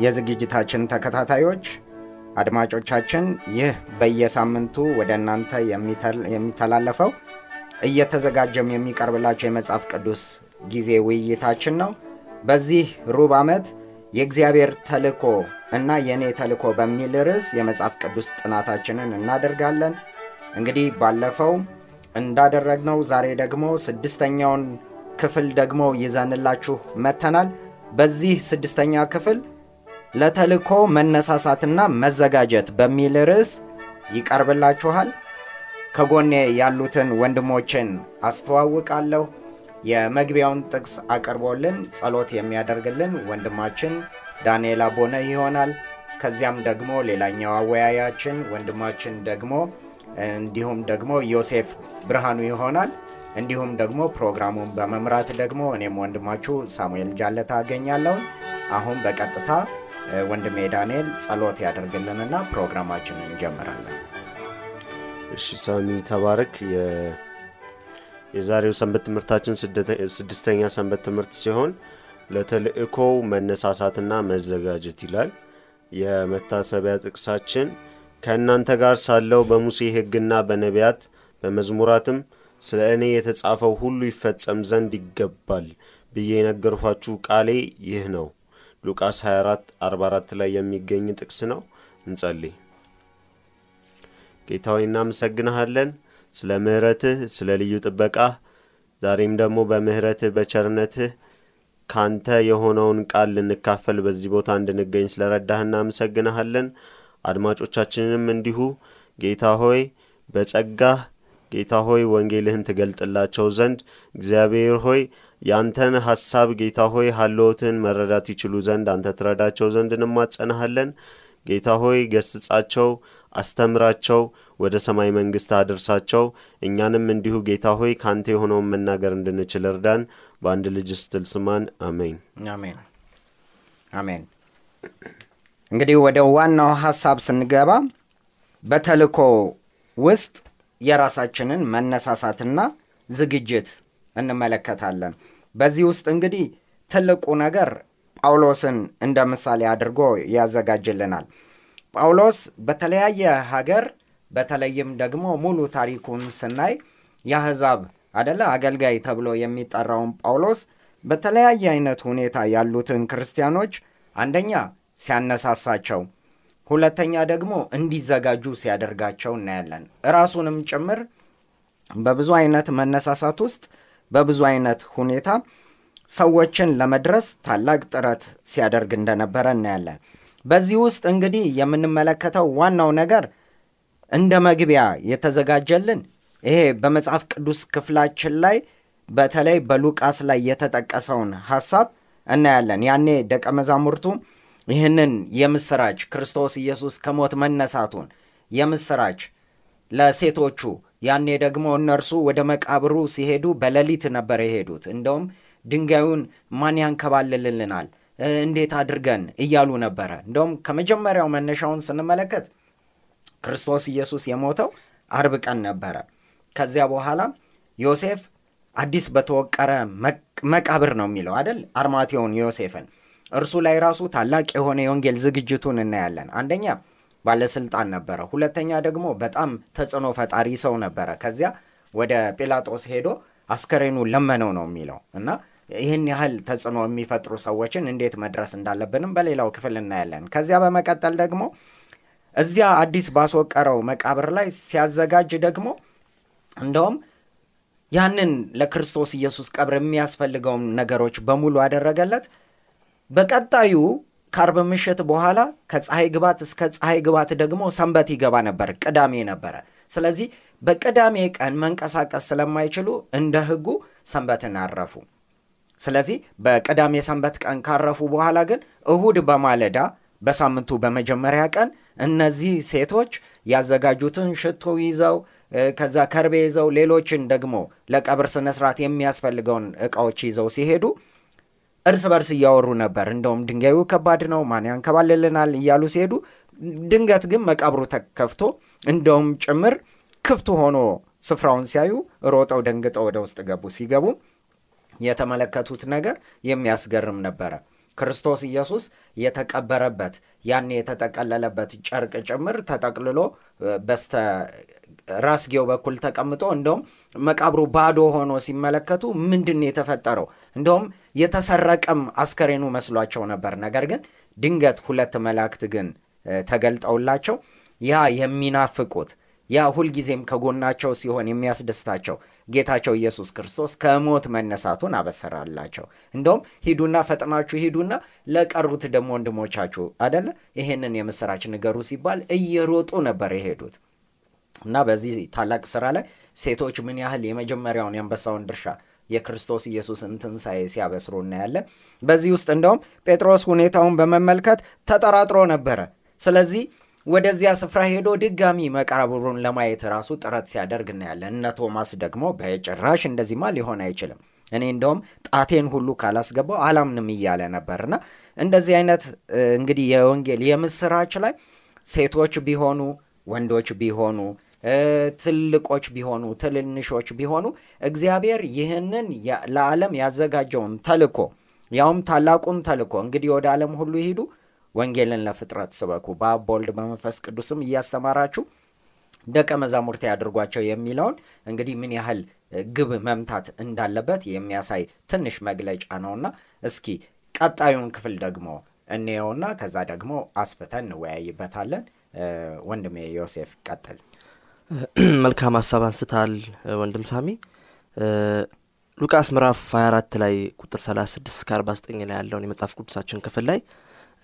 የዝግጅታችን ተከታታዮች አድማጮቻችን፣ ይህ በየሳምንቱ ወደ እናንተ የሚተላለፈው እየተዘጋጀም የሚቀርብላቸው የመጽሐፍ ቅዱስ ጊዜ ውይይታችን ነው። በዚህ ሩብ ዓመት የእግዚአብሔር ተልእኮ እና የእኔ ተልእኮ በሚል ርዕስ የመጽሐፍ ቅዱስ ጥናታችንን እናደርጋለን። እንግዲህ ባለፈው እንዳደረግነው ዛሬ ደግሞ ስድስተኛውን ክፍል ደግሞ ይዘንላችሁ መጥተናል። በዚህ ስድስተኛ ክፍል ለተልእኮ መነሳሳትና መዘጋጀት በሚል ርዕስ ይቀርብላችኋል። ከጎኔ ያሉትን ወንድሞችን አስተዋውቃለሁ። የመግቢያውን ጥቅስ አቅርቦልን ጸሎት የሚያደርግልን ወንድማችን ዳንኤል አቦነ ይሆናል። ከዚያም ደግሞ ሌላኛው አወያያችን ወንድማችን ደግሞ እንዲሁም ደግሞ ዮሴፍ ብርሃኑ ይሆናል። እንዲሁም ደግሞ ፕሮግራሙን በመምራት ደግሞ እኔም ወንድማችሁ ሳሙኤል ጃለታ አገኛለሁ። አሁን በቀጥታ ወንድሜ ዳንኤል ጸሎት ያደርግልንና ፕሮግራማችንን እንጀምራለን። እሺ ሳሚ ተባረክ። የዛሬው ሰንበት ትምህርታችን ስድስተኛ ሰንበት ትምህርት ሲሆን ለተልእኮው መነሳሳትና መዘጋጀት ይላል። የመታሰቢያ ጥቅሳችን ከእናንተ ጋር ሳለው በሙሴ ሕግና በነቢያት በመዝሙራትም ስለ እኔ የተጻፈው ሁሉ ይፈጸም ዘንድ ይገባል ብዬ የነገርኋችሁ ቃሌ ይህ ነው። ሉቃስ 24 44 ላይ የሚገኝ ጥቅስ ነው። እንጸልይ። ጌታ ሆይ እናመሰግንሃለን ስለ ምሕረትህ፣ ስለ ልዩ ጥበቃህ፣ ዛሬም ደግሞ በምሕረትህ በቸርነትህ ካንተ የሆነውን ቃል ልንካፈል በዚህ ቦታ እንድንገኝ ስለ ረዳህ እናመሰግንሃለን። አድማጮቻችንንም እንዲሁ ጌታ ሆይ በጸጋህ ጌታ ሆይ ወንጌልህን ትገልጥላቸው ዘንድ እግዚአብሔር ሆይ ያንተን ሐሳብ ጌታ ሆይ ሀልዎትን መረዳት ይችሉ ዘንድ አንተ ትረዳቸው ዘንድ እንማጸናሃለን። ጌታ ሆይ ገስጻቸው፣ አስተምራቸው፣ ወደ ሰማይ መንግሥት አድርሳቸው። እኛንም እንዲሁ ጌታ ሆይ ካንተ የሆነውን መናገር እንድንችል እርዳን። በአንድ ልጅ ስትል ስማን። አሜን አሜን አሜን። እንግዲህ ወደ ዋናው ሐሳብ ስንገባ በተልእኮ ውስጥ የራሳችንን መነሳሳትና ዝግጅት እንመለከታለን። በዚህ ውስጥ እንግዲህ ትልቁ ነገር ጳውሎስን እንደ ምሳሌ አድርጎ ያዘጋጅልናል። ጳውሎስ በተለያየ ሀገር በተለይም ደግሞ ሙሉ ታሪኩን ስናይ የአሕዛብ አደለ አገልጋይ ተብሎ የሚጠራውን ጳውሎስ በተለያየ አይነት ሁኔታ ያሉትን ክርስቲያኖች አንደኛ ሲያነሳሳቸው ሁለተኛ ደግሞ እንዲዘጋጁ ሲያደርጋቸው እናያለን። እራሱንም ጭምር በብዙ አይነት መነሳሳት ውስጥ በብዙ አይነት ሁኔታ ሰዎችን ለመድረስ ታላቅ ጥረት ሲያደርግ እንደነበረ እናያለን። በዚህ ውስጥ እንግዲህ የምንመለከተው ዋናው ነገር እንደ መግቢያ የተዘጋጀልን ይሄ በመጽሐፍ ቅዱስ ክፍላችን ላይ በተለይ በሉቃስ ላይ የተጠቀሰውን ሐሳብ እናያለን። ያኔ ደቀ መዛሙርቱ ይህንን የምስራች ክርስቶስ ኢየሱስ ከሞት መነሳቱን የምስራች ለሴቶቹ ያኔ ደግሞ እነርሱ ወደ መቃብሩ ሲሄዱ በሌሊት ነበር የሄዱት። እንደውም ድንጋዩን ማን ያንከባልልልናል እንዴት አድርገን እያሉ ነበረ። እንደውም ከመጀመሪያው መነሻውን ስንመለከት ክርስቶስ ኢየሱስ የሞተው አርብ ቀን ነበረ። ከዚያ በኋላ ዮሴፍ አዲስ በተወቀረ መቃብር ነው የሚለው አይደል አርማቴውን ዮሴፍን እርሱ ላይ ራሱ ታላቅ የሆነ የወንጌል ዝግጅቱን እናያለን። አንደኛ ባለስልጣን ነበረ፣ ሁለተኛ ደግሞ በጣም ተጽዕኖ ፈጣሪ ሰው ነበረ። ከዚያ ወደ ጲላጦስ ሄዶ አስከሬኑ ለመነው ነው የሚለው እና ይህን ያህል ተጽዕኖ የሚፈጥሩ ሰዎችን እንዴት መድረስ እንዳለብንም በሌላው ክፍል እናያለን። ከዚያ በመቀጠል ደግሞ እዚያ አዲስ ባስወቀረው መቃብር ላይ ሲያዘጋጅ ደግሞ እንደውም ያንን ለክርስቶስ ኢየሱስ ቀብር የሚያስፈልገውን ነገሮች በሙሉ አደረገለት። በቀጣዩ ከአርብ ምሽት በኋላ ከፀሐይ ግባት እስከ ፀሐይ ግባት ደግሞ ሰንበት ይገባ ነበር፣ ቅዳሜ ነበረ። ስለዚህ በቅዳሜ ቀን መንቀሳቀስ ስለማይችሉ እንደ ሕጉ ሰንበትን አረፉ። ስለዚህ በቅዳሜ ሰንበት ቀን ካረፉ በኋላ ግን እሁድ በማለዳ በሳምንቱ በመጀመሪያ ቀን እነዚህ ሴቶች ያዘጋጁትን ሽቶ ይዘው ከዛ ከርቤ ይዘው ሌሎችን ደግሞ ለቀብር ስነስርዓት የሚያስፈልገውን እቃዎች ይዘው ሲሄዱ እርስ በርስ እያወሩ ነበር። እንደውም ድንጋዩ ከባድ ነው፣ ማን ያንከባልልናል እያሉ ሲሄዱ ድንገት ግን መቃብሩ ተከፍቶ እንደውም ጭምር ክፍት ሆኖ ስፍራውን ሲያዩ ሮጠው ደንግጠው ወደ ውስጥ ገቡ። ሲገቡ የተመለከቱት ነገር የሚያስገርም ነበረ። ክርስቶስ ኢየሱስ የተቀበረበት ያን የተጠቀለለበት ጨርቅ ጭምር ተጠቅልሎ በስተ ራስጌው በኩል ተቀምጦ እንደውም መቃብሩ ባዶ ሆኖ ሲመለከቱ ምንድን የተፈጠረው? እንደውም የተሰረቀም አስከሬኑ መስሏቸው ነበር። ነገር ግን ድንገት ሁለት መላእክት ግን ተገልጠውላቸው ያ የሚናፍቁት ያ ሁልጊዜም ከጎናቸው ሲሆን የሚያስደስታቸው ጌታቸው ኢየሱስ ክርስቶስ ከሞት መነሳቱን አበሰራላቸው። እንደውም ሂዱና ፈጥናችሁ ሂዱና ለቀሩት ደግሞ ወንድሞቻችሁ አደለ ይሄንን የምስራች ንገሩ ሲባል እየሮጡ ነበር የሄዱት እና በዚህ ታላቅ ስራ ላይ ሴቶች ምን ያህል የመጀመሪያውን የአንበሳውን ድርሻ የክርስቶስ ኢየሱስን ትንሣኤ ሲያበስሩ እናያለን። በዚህ ውስጥ እንደውም ጴጥሮስ ሁኔታውን በመመልከት ተጠራጥሮ ነበረ። ስለዚህ ወደዚያ ስፍራ ሄዶ ድጋሚ መቃብሩን ለማየት ራሱ ጥረት ሲያደርግ እናያለን። እነ ቶማስ ደግሞ በጭራሽ እንደዚህማ ሊሆን አይችልም፣ እኔ እንደውም ጣቴን ሁሉ ካላስገባው አላምንም እያለ ነበርና እንደዚህ አይነት እንግዲህ የወንጌል የምስራች ላይ ሴቶች ቢሆኑ ወንዶች ቢሆኑ ትልቆች ቢሆኑ ትንንሾች ቢሆኑ እግዚአብሔር ይህንን ለዓለም ያዘጋጀውን ተልኮ ያውም ታላቁን ተልኮ እንግዲህ ወደ ዓለም ሁሉ ይሂዱ ወንጌልን ለፍጥረት ስበኩ በአብ በወልድ በመንፈስ ቅዱስም እያስተማራችሁ ደቀ መዛሙርት ያድርጓቸው የሚለውን እንግዲህ ምን ያህል ግብ መምታት እንዳለበት የሚያሳይ ትንሽ መግለጫ ነውና እስኪ ቀጣዩን ክፍል ደግሞ እንየውና ከዛ ደግሞ አስፍተን እንወያይበታለን። ወንድሜ ዮሴፍ ቀጥል። መልካም ሀሳብ አንስታል ወንድም ሳሚ። ሉቃስ ምዕራፍ 24 ላይ ቁጥር 36 እስከ 49 ላይ ያለውን የመጽሐፍ ቅዱሳችን ክፍል ላይ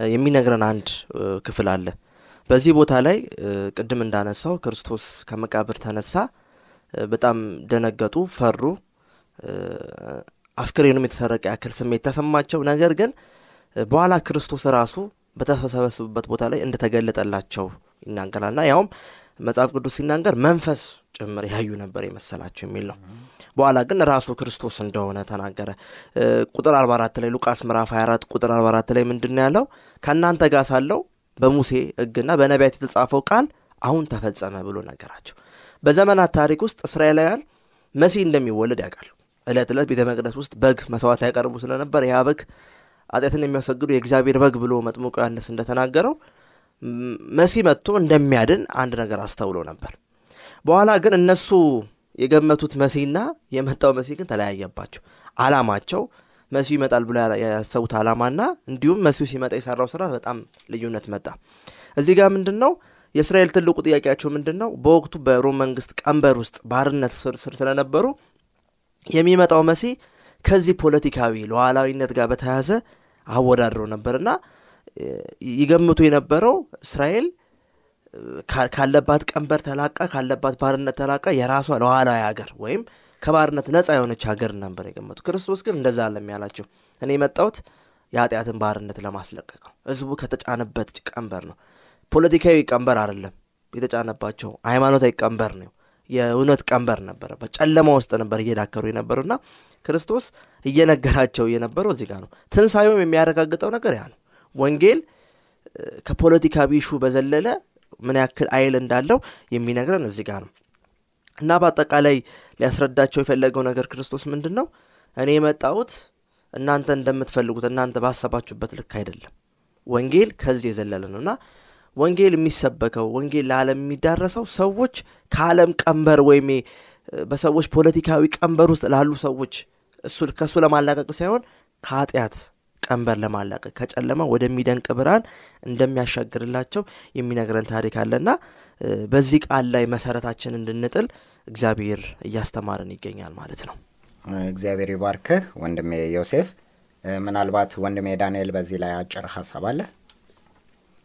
የሚነግረን አንድ ክፍል አለ። በዚህ ቦታ ላይ ቅድም እንዳነሳው ክርስቶስ ከመቃብር ተነሳ። በጣም ደነገጡ፣ ፈሩ። አስክሬኑም የተሰረቀ ያክል ስሜት ተሰማቸው። ነገር ግን በኋላ ክርስቶስ ራሱ በተሰበሰቡበት ቦታ ላይ እንደተገለጠላቸው ይናገራልና ያውም መጽሐፍ ቅዱስ ሲናገር መንፈስ ጭምር ያዩ ነበር የመሰላቸው የሚል ነው። በኋላ ግን ራሱ ክርስቶስ እንደሆነ ተናገረ። ቁጥር 44 ላይ ሉቃስ ምዕራፍ 24 ቁጥር 44 ላይ ምንድን ያለው? ከእናንተ ጋር ሳለው በሙሴ ሕግና በነቢያት የተጻፈው ቃል አሁን ተፈጸመ ብሎ ነገራቸው። በዘመናት ታሪክ ውስጥ እስራኤላውያን መሲህ እንደሚወለድ ያውቃሉ። ዕለት ዕለት ቤተ መቅደስ ውስጥ በግ መስዋዕት ያቀርቡ ስለነበር ያ በግ ኃጢአትን የሚያሰግዱ የእግዚአብሔር በግ ብሎ መጥምቁ ዮሐንስ እንደተናገረው መሲህ መጥቶ እንደሚያድን አንድ ነገር አስተውሎ ነበር። በኋላ ግን እነሱ የገመቱት መሲህና የመጣው መሲህ ግን ተለያየባቸው። አላማቸው መሲሁ ይመጣል ብሎ ያሰቡት አላማና እንዲሁም መሲሁ ሲመጣ የሰራው ስራ በጣም ልዩነት መጣ። እዚህ ጋር ምንድን ነው የእስራኤል ትልቁ ጥያቄያቸው ምንድን ነው? በወቅቱ በሮም መንግስት ቀንበር ውስጥ ባርነት ስር ስለነበሩ የሚመጣው መሲህ ከዚህ ፖለቲካዊ ሉዓላዊነት ጋር በተያያዘ አወዳድረው ነበርና ይገምቱ የነበረው እስራኤል ካለባት ቀንበር ተላቃ ካለባት ባርነት ተላቃ የራሷ ሉዓላዊ ሀገር ወይም ከባርነት ነፃ የሆነች ሀገር ነበር የገመቱ። ክርስቶስ ግን እንደዛ አለም ያላቸው እኔ የመጣሁት የኃጢአትን ባርነት ለማስለቀቅ ነው። ህዝቡ ከተጫነበት ቀንበር ነው። ፖለቲካዊ ቀንበር አይደለም የተጫነባቸው፣ ሃይማኖታዊ ቀንበር ነው። የእውነት ቀንበር ነበረበት። ጨለማ ውስጥ ነበር እየዳከሩ የነበሩና ክርስቶስ እየነገራቸው የነበረው እዚህ ጋር ነው። ትንሣኤውም የሚያረጋግጠው ነገር ያ ነው። ወንጌል ከፖለቲካ ቢሹ በዘለለ ምን ያክል አይል እንዳለው የሚነግረን እዚህ ጋር ነው እና በአጠቃላይ ሊያስረዳቸው የፈለገው ነገር ክርስቶስ ምንድን ነው? እኔ የመጣሁት እናንተ እንደምትፈልጉት እናንተ ባሰባችሁበት ልክ አይደለም። ወንጌል ከዚህ የዘለለ ነው እና ወንጌል የሚሰበከው ወንጌል ለዓለም የሚዳረሰው ሰዎች ከዓለም ቀንበር ወይም በሰዎች ፖለቲካዊ ቀንበር ውስጥ ላሉ ሰዎች እሱ ከእሱ ለማላቀቅ ሳይሆን ከኃጢአት ቀንበር ለማላቀቅ ከጨለማ ወደሚደንቅ ብርሃን እንደሚያሻግርላቸው የሚነግረን ታሪክ አለና በዚህ ቃል ላይ መሰረታችን እንድንጥል እግዚአብሔር እያስተማረን ይገኛል ማለት ነው። እግዚአብሔር ይባርክህ ወንድሜ ዮሴፍ። ምናልባት ወንድሜ ዳንኤል በዚህ ላይ አጭር ሀሳብ አለ?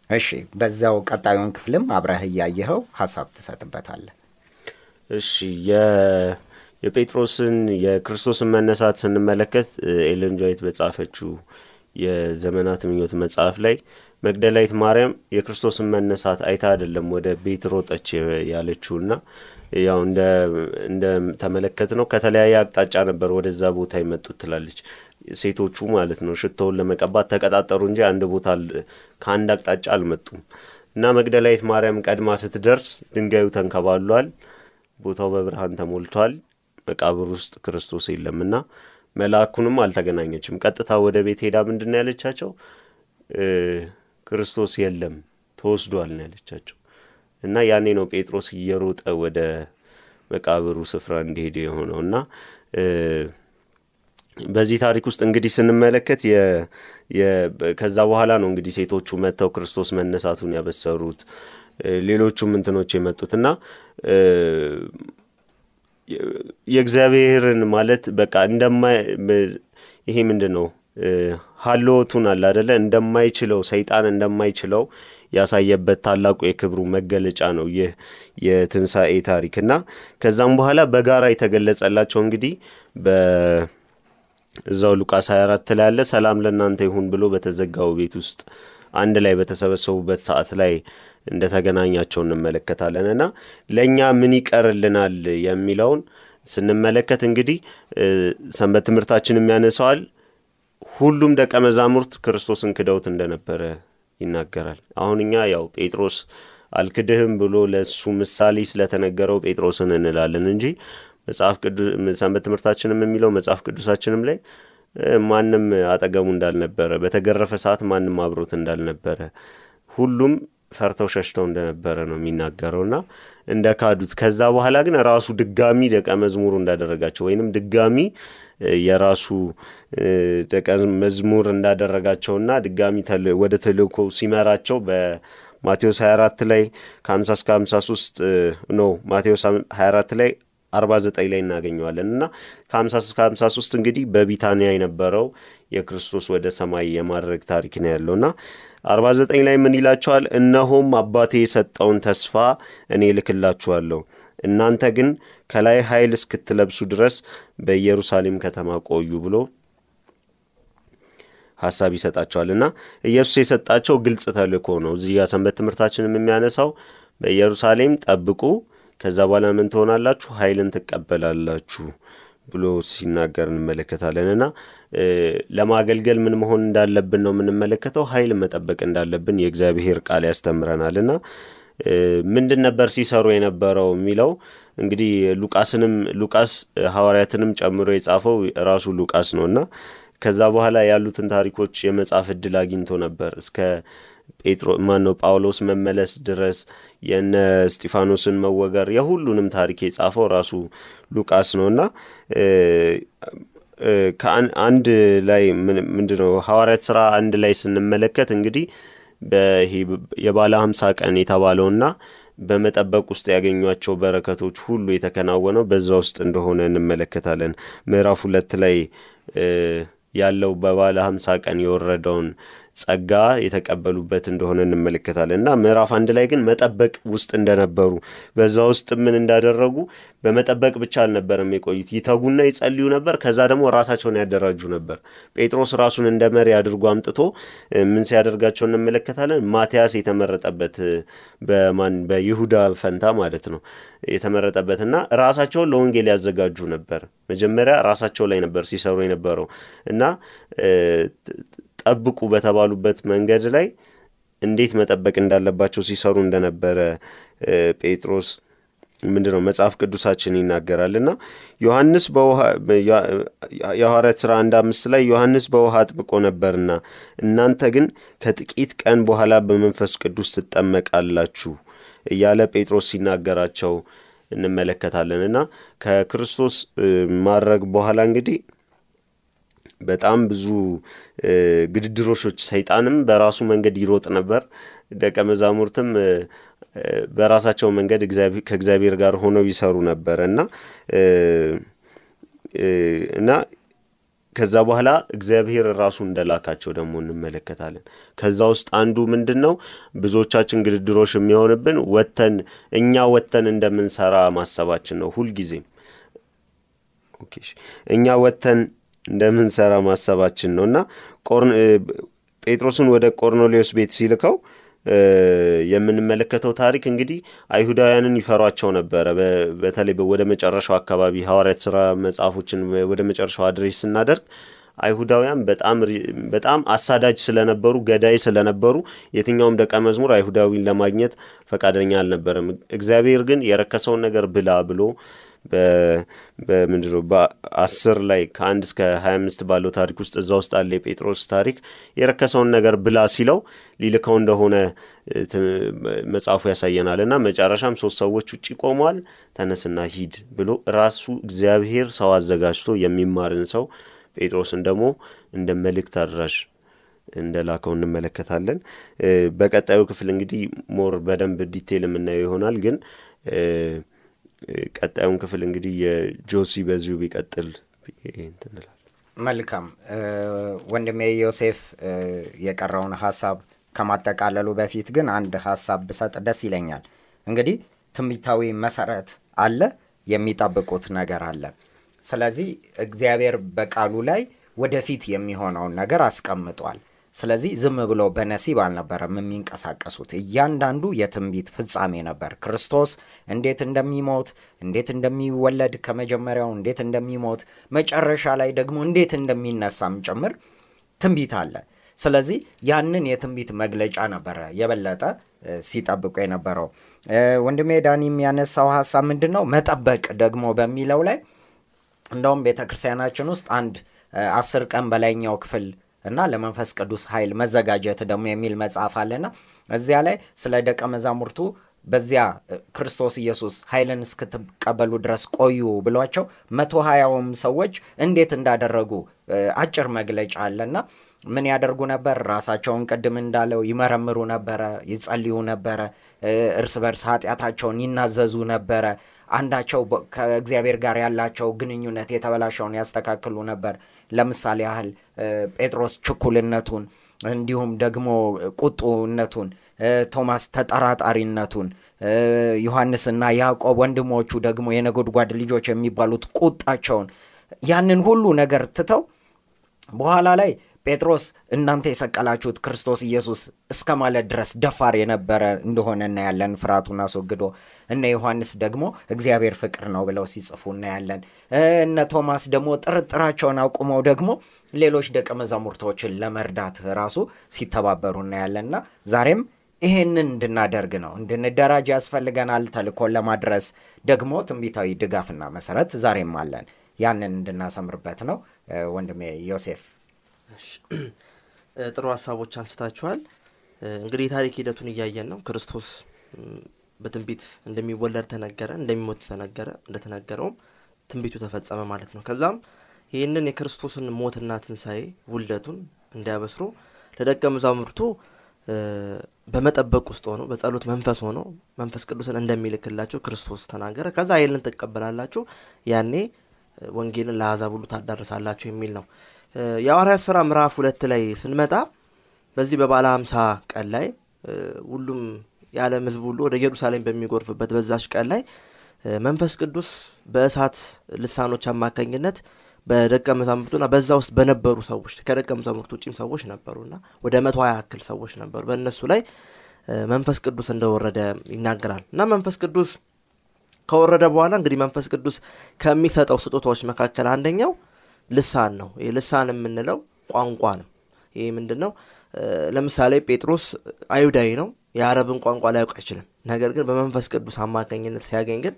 እሺ፣ በዛው ቀጣዩን ክፍልም አብረህ እያየኸው ሀሳብ ትሰጥበታለህ። እሺ የጴጥሮስን የክርስቶስን መነሳት ስንመለከት ኤለን በጻፈችው የዘመናት ምኞት መጽሐፍ ላይ መግደላዊት ማርያም የክርስቶስን መነሳት አይታ አይደለም ወደ ቤት ሮጠች ያለችውና ያው እንደ ተመለከት ነው ከተለያየ አቅጣጫ ነበር ወደዛ ቦታ የመጡት ትላለች። ሴቶቹ ማለት ነው ሽቶውን ለመቀባት ተቀጣጠሩ እንጂ አንድ ቦታ ከአንድ አቅጣጫ አልመጡም። እና መግደላዊት ማርያም ቀድማ ስትደርስ ድንጋዩ ተንከባሏል፣ ቦታው በብርሃን ተሞልቷል፣ መቃብር ውስጥ ክርስቶስ የለምና መልአኩንም አልተገናኘችም። ቀጥታ ወደ ቤት ሄዳ ምንድን ያለቻቸው? ክርስቶስ የለም ተወስዷል ነው ያለቻቸው። እና ያኔ ነው ጴጥሮስ እየሮጠ ወደ መቃብሩ ስፍራ እንዲሄድ የሆነው እና በዚህ ታሪክ ውስጥ እንግዲህ ስንመለከት ከዛ በኋላ ነው እንግዲህ ሴቶቹ መጥተው ክርስቶስ መነሳቱን ያበሰሩት ሌሎቹም እንትኖች የመጡት እና የእግዚአብሔርን ማለት በቃ እንደማ ይሄ ምንድን ነው ሀልዎቱን አለ አደለ እንደማይችለው ሰይጣን እንደማይችለው ያሳየበት ታላቁ የክብሩ መገለጫ ነው ይህ የትንሣኤ ታሪክ። እና ከዛም በኋላ በጋራ የተገለጸላቸው እንግዲህ በእዛው ሉቃስ 24 ላይ ያለ ሰላም ለእናንተ ይሁን ብሎ በተዘጋው ቤት ውስጥ አንድ ላይ በተሰበሰቡበት ሰዓት ላይ እንደተገናኛቸው እንመለከታለን እና ለእኛ ምን ይቀርልናል የሚለውን ስንመለከት እንግዲህ ሰንበት ትምህርታችንም ያነሰዋል ሁሉም ደቀ መዛሙርት ክርስቶስን ክደውት እንደነበረ ይናገራል። አሁን እኛ ያው ጴጥሮስ አልክድህም ብሎ ለእሱ ምሳሌ ስለተነገረው ጴጥሮስን እንላለን እንጂ መጽሐፍ ሰንበት ትምህርታችንም የሚለው መጽሐፍ ቅዱሳችንም ላይ ማንም አጠገቡ እንዳልነበረ፣ በተገረፈ ሰዓት ማንም አብሮት እንዳልነበረ፣ ሁሉም ፈርተው ሸሽተው እንደነበረ ነው የሚናገረውና እንደ ካዱት ከዛ በኋላ ግን ራሱ ድጋሚ ደቀ መዝሙሩ እንዳደረጋቸው ወይንም ድጋሚ የራሱ ደቀ መዝሙር እንዳደረጋቸውና ድጋሚ ወደ ተልእኮ ሲመራቸው በማቴዎስ 24 ላይ ከ50 እስከ 53 ነው ማቴዎስ 24 ላይ 49 ላይ እናገኘዋለን። እና ከ50 እስከ 53 እንግዲህ በቢታንያ የነበረው የክርስቶስ ወደ ሰማይ የማድረግ ታሪክ ነው ያለውና 49 ላይ ምን ይላቸዋል? እነሆም አባቴ የሰጠውን ተስፋ እኔ እልክላችኋለሁ እናንተ ግን ከላይ ኃይል እስክትለብሱ ድረስ በኢየሩሳሌም ከተማ ቆዩ ብሎ ሀሳብ ይሰጣቸዋል እና ኢየሱስ የሰጣቸው ግልጽ ተልእኮ ነው። እዚህ ጋር ሰንበት ትምህርታችንም የሚያነሳው በኢየሩሳሌም ጠብቁ፣ ከዛ በኋላ ምን ትሆናላችሁ? ኃይልን ትቀበላላችሁ ብሎ ሲናገር እንመለከታለን። እና ለማገልገል ምን መሆን እንዳለብን ነው የምንመለከተው። ኃይል መጠበቅ እንዳለብን የእግዚአብሔር ቃል ያስተምረናል። እና ምንድን ነበር ሲሰሩ የነበረው የሚለው እንግዲህ ሉቃስንም ሉቃስ ሐዋርያትንም ጨምሮ የጻፈው ራሱ ሉቃስ ነው። እና ከዛ በኋላ ያሉትን ታሪኮች የመጻፍ እድል አግኝቶ ነበር እስከ ጴጥሮ ማን ነው ጳውሎስ መመለስ ድረስ የነ እስጢፋኖስን መወገር የሁሉንም ታሪክ የጻፈው ራሱ ሉቃስ ነው። እና አንድ ላይ ምንድ ነው ሐዋርያት ስራ አንድ ላይ ስንመለከት እንግዲህ የባለ ሀምሳ ቀን የተባለውና በመጠበቅ ውስጥ ያገኟቸው በረከቶች ሁሉ የተከናወነው በዛ ውስጥ እንደሆነ እንመለከታለን። ምዕራፍ ሁለት ላይ ያለው በባለ ሀምሳ ቀን የወረደውን ጸጋ የተቀበሉበት እንደሆነ እንመለከታለን እና ምዕራፍ አንድ ላይ ግን መጠበቅ ውስጥ እንደነበሩ በዛ ውስጥ ምን እንዳደረጉ በመጠበቅ ብቻ አልነበረም የቆዩት፣ ይተጉና ይጸልዩ ነበር። ከዛ ደግሞ ራሳቸውን ያደራጁ ነበር። ጴጥሮስ ራሱን እንደ መሪ አድርጎ አምጥቶ ምን ሲያደርጋቸው እንመለከታለን። ማቲያስ የተመረጠበት በማን በይሁዳ ፈንታ ማለት ነው የተመረጠበትና ራሳቸውን ለወንጌል ያዘጋጁ ነበር። መጀመሪያ ራሳቸው ላይ ነበር ሲሰሩ የነበረው እና ጠብቁ በተባሉበት መንገድ ላይ እንዴት መጠበቅ እንዳለባቸው ሲሰሩ እንደነበረ ጴጥሮስ ምንድን ነው መጽሐፍ ቅዱሳችን ይናገራል። እና ዮሐንስ የሐዋርያት ሥራ አንድ አምስት ላይ ዮሐንስ በውሃ አጥምቆ ነበርና እናንተ ግን ከጥቂት ቀን በኋላ በመንፈስ ቅዱስ ትጠመቃላችሁ እያለ ጴጥሮስ ሲናገራቸው እንመለከታለን። እና ከክርስቶስ ማድረግ በኋላ እንግዲህ በጣም ብዙ ግድድሮሾች ሰይጣንም በራሱ መንገድ ይሮጥ ነበር። ደቀ መዛሙርትም በራሳቸው መንገድ ከእግዚአብሔር ጋር ሆነው ይሰሩ ነበር እና እና ከዛ በኋላ እግዚአብሔር ራሱ እንደላካቸው ደግሞ እንመለከታለን። ከዛ ውስጥ አንዱ ምንድን ነው ብዙዎቻችን ግድግዳዎች የሚሆንብን ወጥተን እኛ ወጥተን እንደምንሰራ ማሰባችን ነው ሁልጊዜም እኛ ወጥተን እንደምንሰራ ማሰባችን ነው እና ጴጥሮስን ወደ ቆርኔሌዎስ ቤት ሲልከው የምንመለከተው ታሪክ እንግዲህ አይሁዳውያንን ይፈሯቸው ነበረ። በተለይ ወደ መጨረሻው አካባቢ ሐዋርያት ስራ መጽሐፎችን ወደ መጨረሻው address ስናደርግ አይሁዳውያን በጣም አሳዳጅ ስለነበሩ ገዳይ ስለነበሩ የትኛውም ደቀ መዝሙር አይሁዳዊን ለማግኘት ፈቃደኛ አልነበረም። እግዚአብሔር ግን የረከሰውን ነገር ብላ ብሎ በምንድነው በአስር ላይ ከአንድ እስከ ሀያ አምስት ባለው ታሪክ ውስጥ እዛ ውስጥ አለ የጴጥሮስ ታሪክ የረከሰውን ነገር ብላ ሲለው ሊልከው እንደሆነ መጽሐፉ ያሳየናል እና መጨረሻም ሶስት ሰዎች ውጭ ቆመዋል ተነስና ሂድ ብሎ ራሱ እግዚአብሔር ሰው አዘጋጅቶ የሚማርን ሰው ጴጥሮስን ደግሞ እንደ መልእክት አድራሽ እንደ ላከው እንመለከታለን። በቀጣዩ ክፍል እንግዲህ more በደንብ detail የምናየው ይሆናል። ግን ቀጣዩን ክፍል እንግዲህ የጆሲ በዚሁ ቢቀጥል ብዬ እንትን እላለሁ። መልካም ወንድሜ ዮሴፍ የቀረውን ሀሳብ ከማጠቃለሉ በፊት ግን አንድ ሀሳብ ብሰጥ ደስ ይለኛል። እንግዲህ ትንቢታዊ መሰረት አለ፣ የሚጠብቁት ነገር አለ። ስለዚህ እግዚአብሔር በቃሉ ላይ ወደፊት የሚሆነውን ነገር አስቀምጧል። ስለዚህ ዝም ብሎ በነሲብ አልነበረም የሚንቀሳቀሱት። እያንዳንዱ የትንቢት ፍጻሜ ነበር። ክርስቶስ እንዴት እንደሚሞት፣ እንዴት እንደሚወለድ ከመጀመሪያው እንዴት እንደሚሞት፣ መጨረሻ ላይ ደግሞ እንዴት እንደሚነሳም ጭምር ትንቢት አለ። ስለዚህ ያንን የትንቢት መግለጫ ነበረ የበለጠ ሲጠብቁ የነበረው። ወንድሜ ዳኒ የሚያነሳው ሀሳብ ምንድን ነው? መጠበቅ ደግሞ በሚለው ላይ እንደውም ቤተ ክርስቲያናችን ውስጥ አንድ አስር ቀን በላይኛው ክፍል እና ለመንፈስ ቅዱስ ኃይል መዘጋጀት ደግሞ የሚል መጽሐፍ አለና እዚያ ላይ ስለ ደቀ መዛሙርቱ በዚያ ክርስቶስ ኢየሱስ ኃይልን እስክትቀበሉ ድረስ ቆዩ ብሏቸው መቶ ሀያውም ሰዎች እንዴት እንዳደረጉ አጭር መግለጫ አለና ምን ያደርጉ ነበር? ራሳቸውን ቅድም እንዳለው ይመረምሩ ነበረ፣ ይጸልዩ ነበረ፣ እርስ በርስ ኃጢአታቸውን ይናዘዙ ነበረ። አንዳቸው ከእግዚአብሔር ጋር ያላቸው ግንኙነት የተበላሸውን ያስተካክሉ ነበር። ለምሳሌ ያህል ጴጥሮስ ችኩልነቱን እንዲሁም ደግሞ ቁጡነቱን፣ ቶማስ ተጠራጣሪነቱን፣ ዮሐንስና ያዕቆብ ወንድሞቹ ደግሞ የነጎድጓድ ልጆች የሚባሉት ቁጣቸውን ያንን ሁሉ ነገር ትተው በኋላ ላይ ጴጥሮስ እናንተ የሰቀላችሁት ክርስቶስ ኢየሱስ እስከ ማለት ድረስ ደፋር የነበረ እንደሆነ እናያለን። ፍርሃቱን አስወግዶ እነ ዮሐንስ ደግሞ እግዚአብሔር ፍቅር ነው ብለው ሲጽፉ እናያለን። እነ ቶማስ ደግሞ ጥርጥራቸውን አቁመው ደግሞ ሌሎች ደቀ መዛሙርቶችን ለመርዳት ራሱ ሲተባበሩ እናያለንና ዛሬም ይሄንን እንድናደርግ ነው፣ እንድንደራጅ ያስፈልገናል። ተልኮን ለማድረስ ደግሞ ትንቢታዊ ድጋፍና መሰረት ዛሬም አለን። ያንን እንድናሰምርበት ነው። ወንድሜ ዮሴፍ ጥሩ ሀሳቦች አንስታችኋል። እንግዲህ የታሪክ ሂደቱን እያየን ነው። ክርስቶስ በትንቢት እንደሚወለድ ተነገረ፣ እንደሚሞት ተነገረ። እንደተነገረውም ትንቢቱ ተፈጸመ ማለት ነው። ከዛም ይህንን የክርስቶስን ሞትና ትንሣኤ ውልደቱን እንዲያበስሩ ለደቀ መዛሙርቱ በመጠበቅ ውስጥ ሆኖ በጸሎት መንፈስ ሆኖ መንፈስ ቅዱስን እንደሚልክላቸው ክርስቶስ ተናገረ። ከዛ ኃይልን ትቀበላላችሁ፣ ያኔ ወንጌልን ለአሕዛብ ሁሉ ታዳርሳላችሁ የሚል ነው። የሐዋርያት ሥራ ምዕራፍ ሁለት ላይ ስንመጣ በዚህ በባለ ሀምሳ ቀን ላይ ሁሉም የዓለም ሕዝብ ሁሉ ወደ ኢየሩሳሌም በሚጎርፍበት በዛች ቀን ላይ መንፈስ ቅዱስ በእሳት ልሳኖች አማካኝነት በደቀ መዛሙርቱና በዛ ውስጥ በነበሩ ሰዎች ከደቀ መዛሙርቱ ውጭም ሰዎች ነበሩና ወደ መቶ ሀያ ያክል ሰዎች ነበሩ። በእነሱ ላይ መንፈስ ቅዱስ እንደወረደ ይናገራል እና መንፈስ ቅዱስ ከወረደ በኋላ እንግዲህ መንፈስ ቅዱስ ከሚሰጠው ስጦታዎች መካከል አንደኛው ልሳን ነው። ይህ ልሳን የምንለው ቋንቋ ነው። ይህ ምንድን ነው? ለምሳሌ ጴጥሮስ አይሁዳዊ ነው። የአረብን ቋንቋ ላያውቅ አይችልም። ነገር ግን በመንፈስ ቅዱስ አማካኝነት ሲያገኝ ግን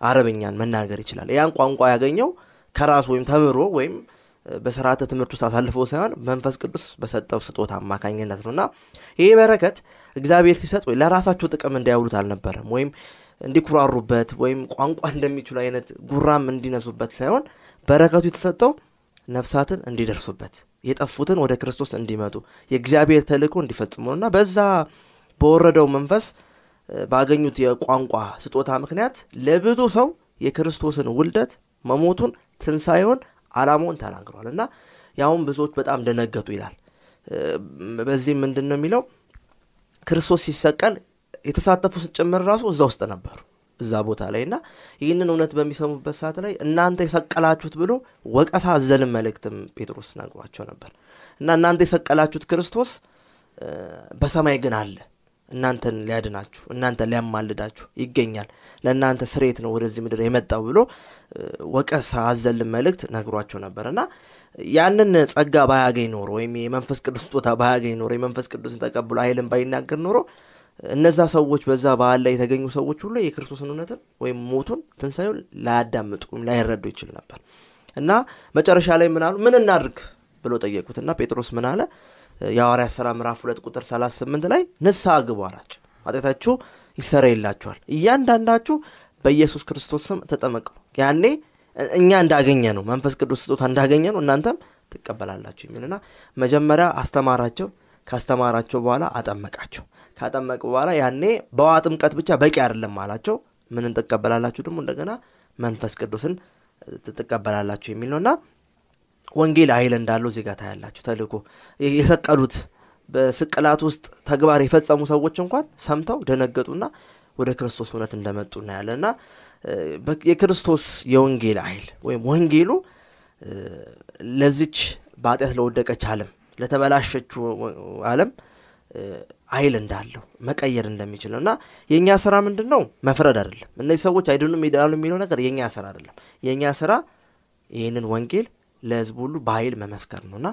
አረብኛን መናገር ይችላል። ያን ቋንቋ ያገኘው ከራሱ ወይም ተምሮ ወይም በስርዓተ ትምህርት ውስጥ አሳልፎ ሳይሆን መንፈስ ቅዱስ በሰጠው ስጦታ አማካኝነት ነው እና ይህ በረከት እግዚአብሔር ሲሰጥ ወይ ለራሳቸው ጥቅም እንዲያውሉት አልነበረም ወይም እንዲኩራሩበት ወይም ቋንቋ እንደሚችሉ አይነት ጉራም እንዲነሱበት ሳይሆን በረከቱ የተሰጠው ነፍሳትን እንዲደርሱበት የጠፉትን ወደ ክርስቶስ እንዲመጡ የእግዚአብሔር ተልእኮ እንዲፈጽሙ እና በዛ በወረደው መንፈስ ባገኙት የቋንቋ ስጦታ ምክንያት ለብዙ ሰው የክርስቶስን ውልደት መሞቱን ትንሣኤውን አላማውን ተናግሯል እና ያሁን ብዙዎች በጣም ደነገጡ ይላል። በዚህም ምንድን ነው የሚለው? ክርስቶስ ሲሰቀል የተሳተፉ ጭምር ራሱ እዛ ውስጥ ነበሩ እዛ ቦታ ላይ እና ይህንን እውነት በሚሰሙበት ሰዓት ላይ እናንተ የሰቀላችሁት ብሎ ወቀሳ አዘልን መልእክትም ጴጥሮስ ነግሯቸው ነበር። እና እናንተ የሰቀላችሁት ክርስቶስ በሰማይ ግን አለ። እናንተን ሊያድናችሁ እናንተን ሊያማልዳችሁ ይገኛል። ለእናንተ ስሬት ነው ወደዚህ ምድር የመጣው ብሎ ወቀሳ አዘልን መልእክት ነግሯቸው ነበር። እና ያንን ጸጋ ባያገኝ ኖሮ ወይም የመንፈስ ቅዱስ ስጦታ ባያገኝ ኖሮ የመንፈስ ቅዱስን ተቀብሎ ኃይልን ባይናገር ኖሮ እነዛ ሰዎች በዛ በዓል ላይ የተገኙ ሰዎች ሁሉ የክርስቶስን እውነትን ወይም ሞቱን ትንሣኤውን ላያዳምጡ ላይረዱ ይችል ነበር። እና መጨረሻ ላይ ምን አሉ? ምን እናድርግ ብሎ ጠየቁትና ጴጥሮስ ምን አለ? የሐዋርያት ሥራ ምዕራፍ ሁለት ቁጥር 38 ላይ ንስሐ ግቡ አላቸው። ኃጢአታችሁ ይሰረይላችኋል። እያንዳንዳችሁ በኢየሱስ ክርስቶስ ስም ተጠመቁ። ያኔ እኛ እንዳገኘ ነው መንፈስ ቅዱስ ስጦታ እንዳገኘ ነው እናንተም ትቀበላላችሁ የሚልና መጀመሪያ አስተማራቸው ካስተማራቸው በኋላ አጠመቃቸው ካጠመቁ በኋላ ያኔ በውሃ ጥምቀት ብቻ በቂ አይደለም አላቸው። ምንን ትቀበላላችሁ ደግሞ እንደገና መንፈስ ቅዱስን ትቀበላላችሁ የሚል ነውና ወንጌል ኃይል እንዳለው ዜጋ ታያላችሁ። ተልኮ የሰቀሉት በስቅላት ውስጥ ተግባር የፈጸሙ ሰዎች እንኳን ሰምተው ደነገጡና ወደ ክርስቶስ እውነት እንደመጡ እናያለና የክርስቶስ የወንጌል ኃይል ወይም ወንጌሉ ለዚች በኃጢአት ለወደቀች አለም ለተበላሸችው አለም ኃይል እንዳለው መቀየር እንደሚችል እና የእኛ ስራ ምንድን ነው መፍረድ አይደለም። እነዚህ ሰዎች አይድኑም ይድናሉ የሚለው ነገር የእኛ ስራ አይደለም። የእኛ ስራ ይህንን ወንጌል ለህዝቡ ሁሉ በኃይል መመስከር ነው። እና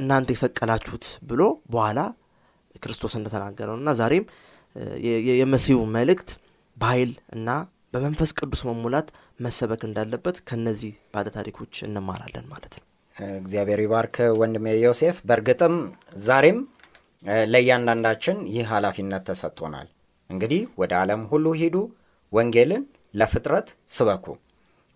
እናንተ የሰቀላችሁት ብሎ በኋላ ክርስቶስ እንደተናገረው እና ዛሬም የመሲሁ መልእክት በኃይል እና በመንፈስ ቅዱስ መሙላት መሰበክ እንዳለበት ከነዚህ ባለ ታሪኮች እንማራለን ማለት ነው። እግዚአብሔር ይባርክ ወንድሜ ዮሴፍ። በእርግጥም ዛሬም ለእያንዳንዳችን ይህ ኃላፊነት ተሰጥቶናል። እንግዲህ ወደ ዓለም ሁሉ ሂዱ ወንጌልን ለፍጥረት ስበኩ።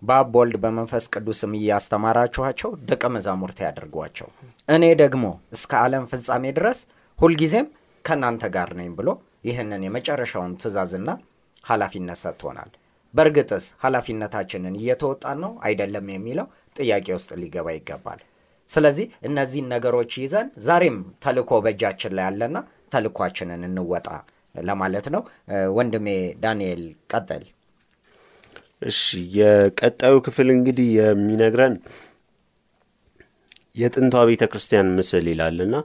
በአብ በወልድ በመንፈስ ቅዱስም እያስተማራችኋቸው ደቀ መዛሙርት ያደርጓቸው እኔ ደግሞ እስከ ዓለም ፍጻሜ ድረስ ሁልጊዜም ከእናንተ ጋር ነኝ ብሎ ይህንን የመጨረሻውን ትእዛዝና ኃላፊነት ሰጥቶናል። በእርግጥስ ኃላፊነታችንን እየተወጣን ነው አይደለም የሚለው ጥያቄ ውስጥ ሊገባ ይገባል ስለዚህ እነዚህን ነገሮች ይዘን ዛሬም ተልኮ በእጃችን ላይ ያለና ተልኳችንን እንወጣ ለማለት ነው። ወንድሜ ዳንኤል ቀጠል። እሺ የቀጣዩ ክፍል እንግዲህ የሚነግረን የጥንቷ ቤተ ክርስቲያን ምስል ይላልና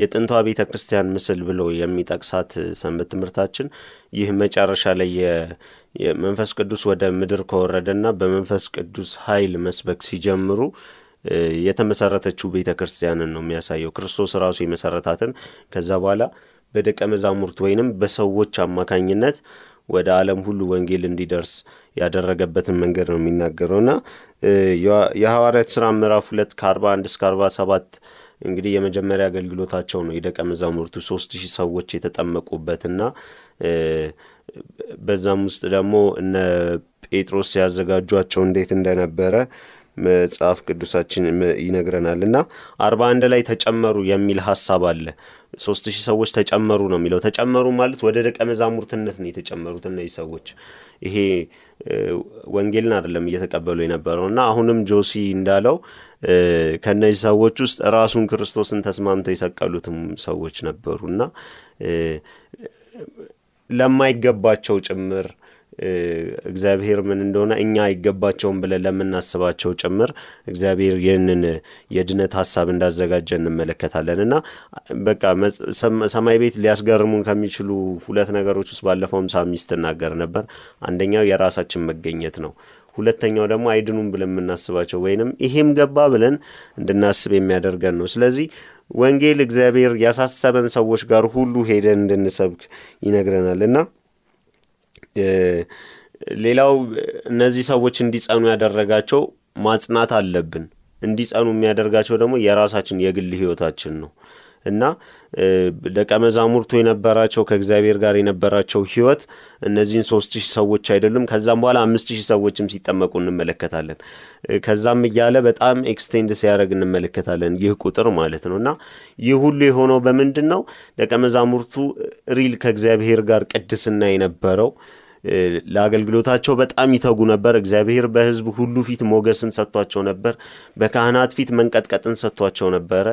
የጥንቷ ቤተ ክርስቲያን ምስል ብሎ የሚጠቅሳት ሰንበት ትምህርታችን ይህ መጨረሻ ላይ የመንፈስ ቅዱስ ወደ ምድር ከወረደና በመንፈስ ቅዱስ ኃይል መስበክ ሲጀምሩ የተመሰረተችው ቤተ ክርስቲያንን ነው የሚያሳየው። ክርስቶስ ራሱ የመሰረታትን ከዛ በኋላ በደቀ መዛሙርት ወይንም በሰዎች አማካኝነት ወደ ዓለም ሁሉ ወንጌል እንዲደርስ ያደረገበትን መንገድ ነው የሚናገረው። እና የሐዋርያት ሥራ ምዕራፍ ሁለት ከአርባ አንድ እስከ አርባ ሰባት እንግዲህ የመጀመሪያ አገልግሎታቸው ነው የደቀ መዛሙርቱ ሶስት ሺህ ሰዎች የተጠመቁበትና በዛም ውስጥ ደግሞ እነ ጴጥሮስ ሲያዘጋጇቸው እንዴት እንደነበረ መጽሐፍ ቅዱሳችን ይነግረናል እና አርባ አንድ ላይ ተጨመሩ የሚል ሀሳብ አለ። ሶስት ሺህ ሰዎች ተጨመሩ ነው የሚለው። ተጨመሩ ማለት ወደ ደቀ መዛሙርትነት ነው የተጨመሩት እነዚህ ሰዎች። ይሄ ወንጌልን አይደለም እየተቀበሉ የነበረው እና አሁንም ጆሲ እንዳለው ከእነዚህ ሰዎች ውስጥ ራሱን ክርስቶስን ተስማምተው የሰቀሉትም ሰዎች ነበሩ እና ለማይገባቸው ጭምር እግዚአብሔር ምን እንደሆነ እኛ አይገባቸውም ብለን ለምናስባቸው ጭምር እግዚአብሔር ይህንን የድነት ሀሳብ እንዳዘጋጀ እንመለከታለን። እና በቃ ሰማይ ቤት ሊያስገርሙን ከሚችሉ ሁለት ነገሮች ውስጥ ባለፈውም ሳሚ ስትናገር ነበር። አንደኛው የራሳችን መገኘት ነው። ሁለተኛው ደግሞ አይድኑም ብለን የምናስባቸው ወይንም ይሄም ገባ ብለን እንድናስብ የሚያደርገን ነው። ስለዚህ ወንጌል እግዚአብሔር ያሳሰበን ሰዎች ጋር ሁሉ ሄደን እንድንሰብክ ይነግረናል። እና ሌላው እነዚህ ሰዎች እንዲጸኑ ያደረጋቸው ማጽናት አለብን። እንዲጸኑ የሚያደርጋቸው ደግሞ የራሳችን የግል ህይወታችን ነው። እና ደቀ መዛሙርቱ የነበራቸው ከእግዚአብሔር ጋር የነበራቸው ህይወት እነዚህን ሶስት ሺህ ሰዎች አይደሉም። ከዛም በኋላ አምስት ሺህ ሰዎችም ሲጠመቁ እንመለከታለን። ከዛም እያለ በጣም extend ሲያደርግ እንመለከታለን ይህ ቁጥር ማለት ነው። እና ይህ ሁሉ የሆነው በምንድን ነው ደቀ መዛሙርቱ real ከእግዚአብሔር ጋር ቅድስና የነበረው ለአገልግሎታቸው በጣም ይተጉ ነበር። እግዚአብሔር በህዝብ ሁሉ ፊት ሞገስን ሰጥቷቸው ነበር። በካህናት ፊት መንቀጥቀጥን ሰጥቷቸው ነበረ።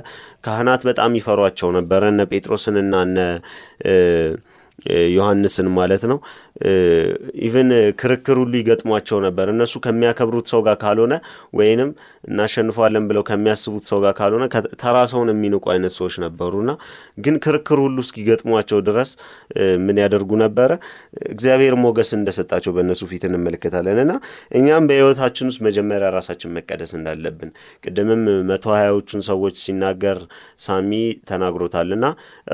ካህናት በጣም ይፈሯቸው ነበረ እነ ጴጥሮስንና እነ ዮሐንስን ማለት ነው even ክርክር ሁሉ ይገጥሟቸው ነበር። እነሱ ከሚያከብሩት ሰው ጋር ካልሆነ ወይንም እናሸንፈዋለን ብለው ከሚያስቡት ሰው ጋር ካልሆነ ተራ ሰውን የሚንቁ አይነት ሰዎች ነበሩና ግን ክርክር ሁሉ እስኪገጥሟቸው ድረስ ምን ያደርጉ ነበረ? እግዚአብሔር ሞገስ እንደሰጣቸው በእነሱ ፊት እንመለከታለን። እና እኛም በሕይወታችን ውስጥ መጀመሪያ ራሳችን መቀደስ እንዳለብን ቅድምም መቶ ሀያዎቹን ሰዎች ሲናገር ሳሚ ተናግሮታል። እና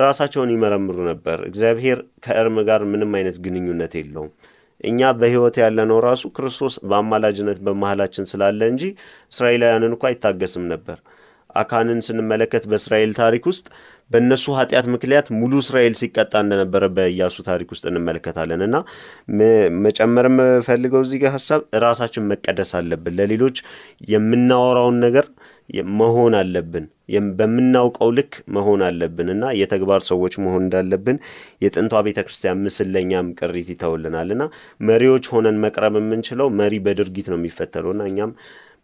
ራሳቸውን ይመረምሩ ነበር። እግዚአብሔር ከእርም ጋር ምንም አይነት ግንኙነት የለውም። እኛ በሕይወት ያለነው ራሱ ክርስቶስ በአማላጅነት በመሀላችን ስላለ እንጂ እስራኤላውያንን እኮ አይታገስም ነበር። አካንን ስንመለከት በእስራኤል ታሪክ ውስጥ በእነሱ ኃጢአት ምክንያት ሙሉ እስራኤል ሲቀጣ እንደነበረ በኢያሱ ታሪክ ውስጥ እንመለከታለን። እና መጨመር የምፈልገው እዚህ ጋር ሀሳብ ራሳችን መቀደስ አለብን። ለሌሎች የምናወራውን ነገር መሆን አለብን። በምናውቀው ልክ መሆን አለብን እና የተግባር ሰዎች መሆን እንዳለብን የጥንቷ ቤተ ክርስቲያን ምስል ለእኛም ቅሪት ይተውልናል እና መሪዎች ሆነን መቅረብ የምንችለው መሪ በድርጊት ነው የሚፈተለው እና እኛም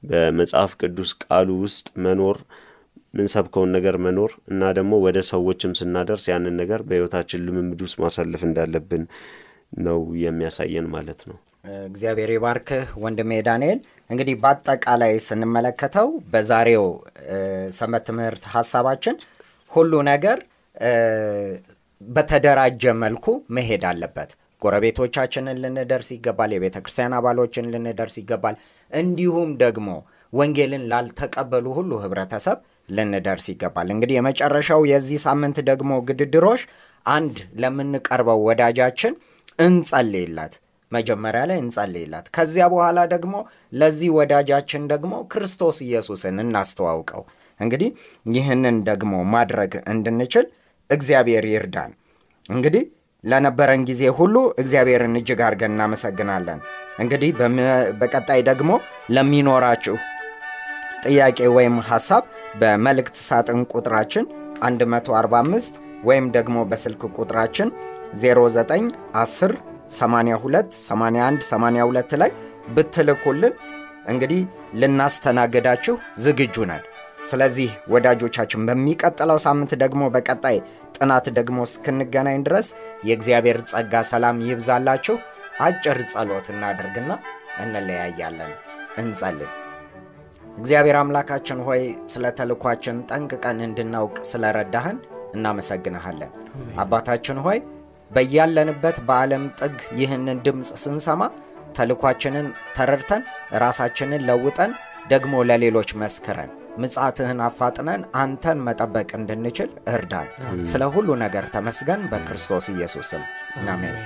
በመጽሐፍ ቅዱስ ቃሉ ውስጥ መኖር ምንሰብከውን ነገር መኖር እና ደግሞ ወደ ሰዎችም ስናደርስ ያንን ነገር በሕይወታችን ልምምድ ውስጥ ማሳለፍ እንዳለብን ነው የሚያሳየን ማለት ነው። እግዚአብሔር ይባርክህ ወንድሜ ዳንኤል። እንግዲህ በአጠቃላይ ስንመለከተው በዛሬው ሰንበት ትምህርት ሀሳባችን ሁሉ ነገር በተደራጀ መልኩ መሄድ አለበት። ጎረቤቶቻችንን ልንደርስ ይገባል። የቤተ ክርስቲያን አባሎችን ልንደርስ ይገባል። እንዲሁም ደግሞ ወንጌልን ላልተቀበሉ ሁሉ ህብረተሰብ ልንደርስ ይገባል። እንግዲህ የመጨረሻው የዚህ ሳምንት ደግሞ ግድድሮሽ አንድ ለምንቀርበው ወዳጃችን እንጸልይላት መጀመሪያ ላይ እንጸልይላት። ከዚያ በኋላ ደግሞ ለዚህ ወዳጃችን ደግሞ ክርስቶስ ኢየሱስን እናስተዋውቀው። እንግዲህ ይህንን ደግሞ ማድረግ እንድንችል እግዚአብሔር ይርዳን። እንግዲህ ለነበረን ጊዜ ሁሉ እግዚአብሔርን እጅግ አድርገን እናመሰግናለን። እንግዲህ በቀጣይ ደግሞ ለሚኖራችሁ ጥያቄ ወይም ሐሳብ በመልእክት ሳጥን ቁጥራችን 145 ወይም ደግሞ በስልክ ቁጥራችን 0910 82 81 82 ላይ ብትልኩልን እንግዲህ ልናስተናግዳችሁ ዝግጁ ነን። ስለዚህ ወዳጆቻችን በሚቀጥለው ሳምንት ደግሞ በቀጣይ ጥናት ደግሞ እስክንገናኝ ድረስ የእግዚአብሔር ጸጋ ሰላም ይብዛላችሁ። አጭር ጸሎት እናደርግና እንለያያለን። እንጸልይ። እግዚአብሔር አምላካችን ሆይ ስለ ተልኳችን ጠንቅቀን እንድናውቅ ስለረዳህን እናመሰግንሃለን። አባታችን ሆይ በያለንበት በዓለም ጥግ ይህንን ድምፅ ስንሰማ ተልኳችንን ተረድተን ራሳችንን ለውጠን ደግሞ ለሌሎች መስክረን ምጽአትህን አፋጥነን አንተን መጠበቅ እንድንችል እርዳን። ስለ ሁሉ ነገር ተመስገን። በክርስቶስ ኢየሱስ ስም አሜን።